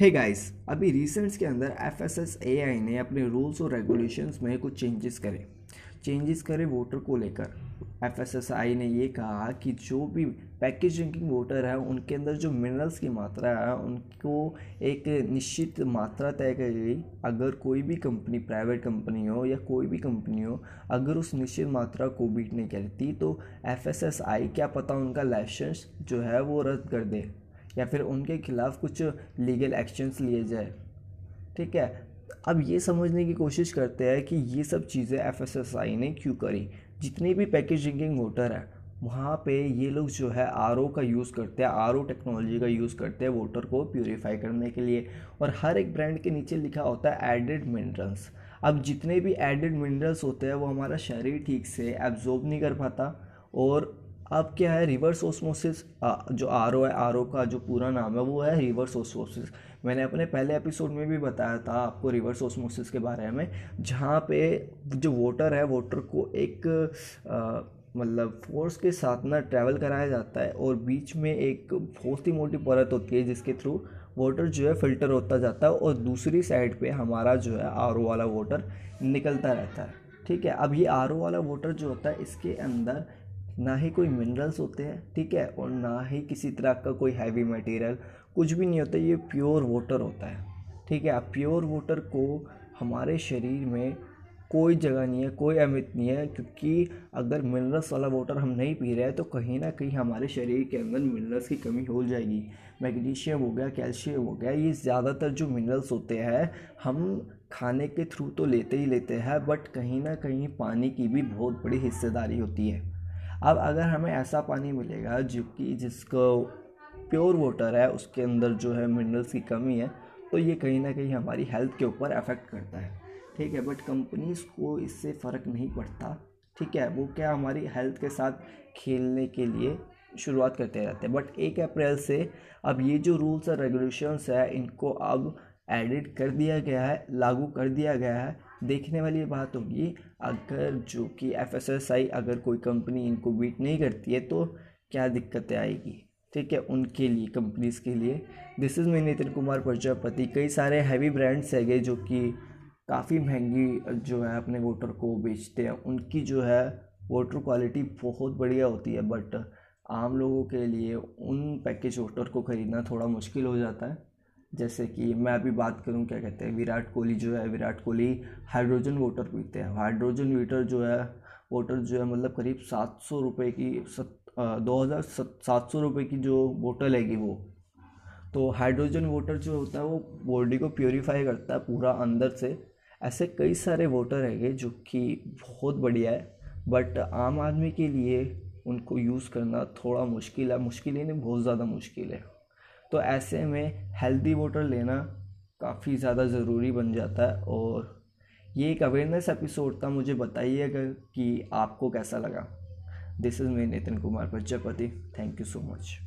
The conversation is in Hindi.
हे गाइस अभी रिसेंट्स के अंदर F S S A I ने अपने रूल्स और रेगुलेशंस में कुछ चेंजेस करे। चेंजेस करे वोटर को लेकर। एफ़ एस एस आई ने ये कहा कि जो भी पैकेज ड्रिंकिंग वाटर है, उनके अंदर जो मिनरल्स की मात्रा है, उनको एक निश्चित मात्रा तय की गई अगर कोई भी कंपनी प्राइवेट कंपनी हो या कोई भी कंपनी हो, अगर उस निश्चित मात्रा को बीट नहीं करती तो एफ़ एस एस आई क्या पता उनका लाइसेंस जो है वो रद्द कर दे। या फिर उनके खिलाफ़ कुछ लीगल एक्शंस लिए जाए। ठीक है? अब ये समझने की कोशिश करते हैं कि ये सब चीज़ें एफ़ ने क्यों करी? जितनी भी पैकेज ड्रिंकिंग वाटर है, वहाँ पे ये लोग जो है आरओ का यूज़ करते हैं आरओ टेक्नोलॉजी का यूज़ करते हैं वाटर को प्योरीफाई करने के लिए। और हर एक ब्रांड के नीचे लिखा होता है एडेड मिनरल्स अब जितने भी एडेड मिनरल्स होते हैं, वो हमारा शरीर ठीक से एब्जॉर्ब नहीं कर पाता और अब क्या है? रिवर्स ओसमोसिस जो आरओ है, आरओ का जो पूरा नाम है, वो है रिवर्स ओसमोसिस मैंने अपने पहले एपिसोड में भी बताया था आपको रिवर्स ओसमोसिस के बारे में, जहाँ पे जो वोटर है, वोटर को एक मतलब फोर्स के साथ ना ट्रैवल कराया जाता है और बीच में एक बहुत ही मोटी परत होती है, जिसके थ्रू वाटर जो है फ़िल्टर होता जाता है और दूसरी साइड पे हमारा जो है आरओ वाला वाटर निकलता रहता है। ठीक है? अब ये आरओ वाला वाटर जो होता है, इसके अंदर ना ही कोई मिनरल्स होते हैं, ठीक है? और ना ही किसी तरह का कोई हैवी मटेरियल कुछ भी नहीं होता, ये प्योर वाटर होता है, ठीक है? अब प्योर वाटर को हमारे शरीर में कोई जगह नहीं है, कोई अहमियत नहीं है, क्योंकि अगर मिनरल्स वाला वाटर हम नहीं पी रहे हैं तो कहीं ना कहीं हमारे शरीर के अंदर मिनरल्स की कमी हो जाएगी। मैग्नीशियम हो गया, कैल्शियम हो गया, ये ज़्यादातर जो मिनरल्स होते हैं, हम खाने के थ्रू तो लेते ही लेते हैं बट कहीं ना कहीं पानी की भी बहुत बड़ी हिस्सेदारी होती है। अब अगर हमें ऐसा पानी मिलेगा जो कि जिसको प्योर वाटर है, उसके अंदर जो है मिनरल्स की कमी है तो ये कहीं ना कहीं हमारी हेल्थ के ऊपर अफेक्ट करता है। ठीक है बट कंपनीज़ को इससे फ़र्क नहीं पड़ता। ठीक है, वो क्या हमारी हेल्थ के साथ खेलने के लिए शुरुआत करते रहते हैं। बट एक अप्रैल से अब ये जो रूल्स और रेगुलेशंस है, इनको अब एडिट कर दिया गया है, लागू कर दिया गया है। देखने वाली बात होगी, अगर जो कि एफ़ अगर कोई कंपनी इनको बीट नहीं करती है तो क्या दिक्कतें आएगी? ठीक है, उनके लिए, कंपनीज़ के लिए। दिस इज़ मैं नितिन कुमार प्रजापति कई सारे हैवी ब्रांड्स हैगे जो कि काफ़ी महँगी जो है अपने वोटर को बेचते हैं। उनकी जो है वोटर क्वालिटी बहुत बढ़िया होती है बट आम लोगों के लिए उन पैकेज वोटर को ख़रीदना थोड़ा मुश्किल हो जाता है। जैसे कि मैं अभी बात करूँ, क्या कहते हैं, विराट कोहली जो है, विराट कोहली हाइड्रोजन वाटर पीते हैं। हाइड्रोजन वीटर जो है, वाटर जो है मतलब करीब सात सौ रुपये की सत दो हज़ार सात सौ रुपये की जो बोतल हैगी वो। तो हाइड्रोजन वाटर जो होता है, वो बॉडी को प्योरीफाई करता है पूरा अंदर से। ऐसे कई सारे वाटर हैगे जो कि बहुत बढ़िया है, बट आम आदमी के लिए उनको यूज़ करना थोड़ा मुश्किल है। मुश्किल ही नहीं, बहुत ज़्यादा मुश्किल है। तो ऐसे में हेल्दी वाटर लेना काफ़ी ज़्यादा ज़रूरी बन जाता है और ये एक अवेयरनेस एपिसोड था, मुझे बताइएगा कि आपको कैसा लगा। This is me Nitin Kumar Prajapati thank you so much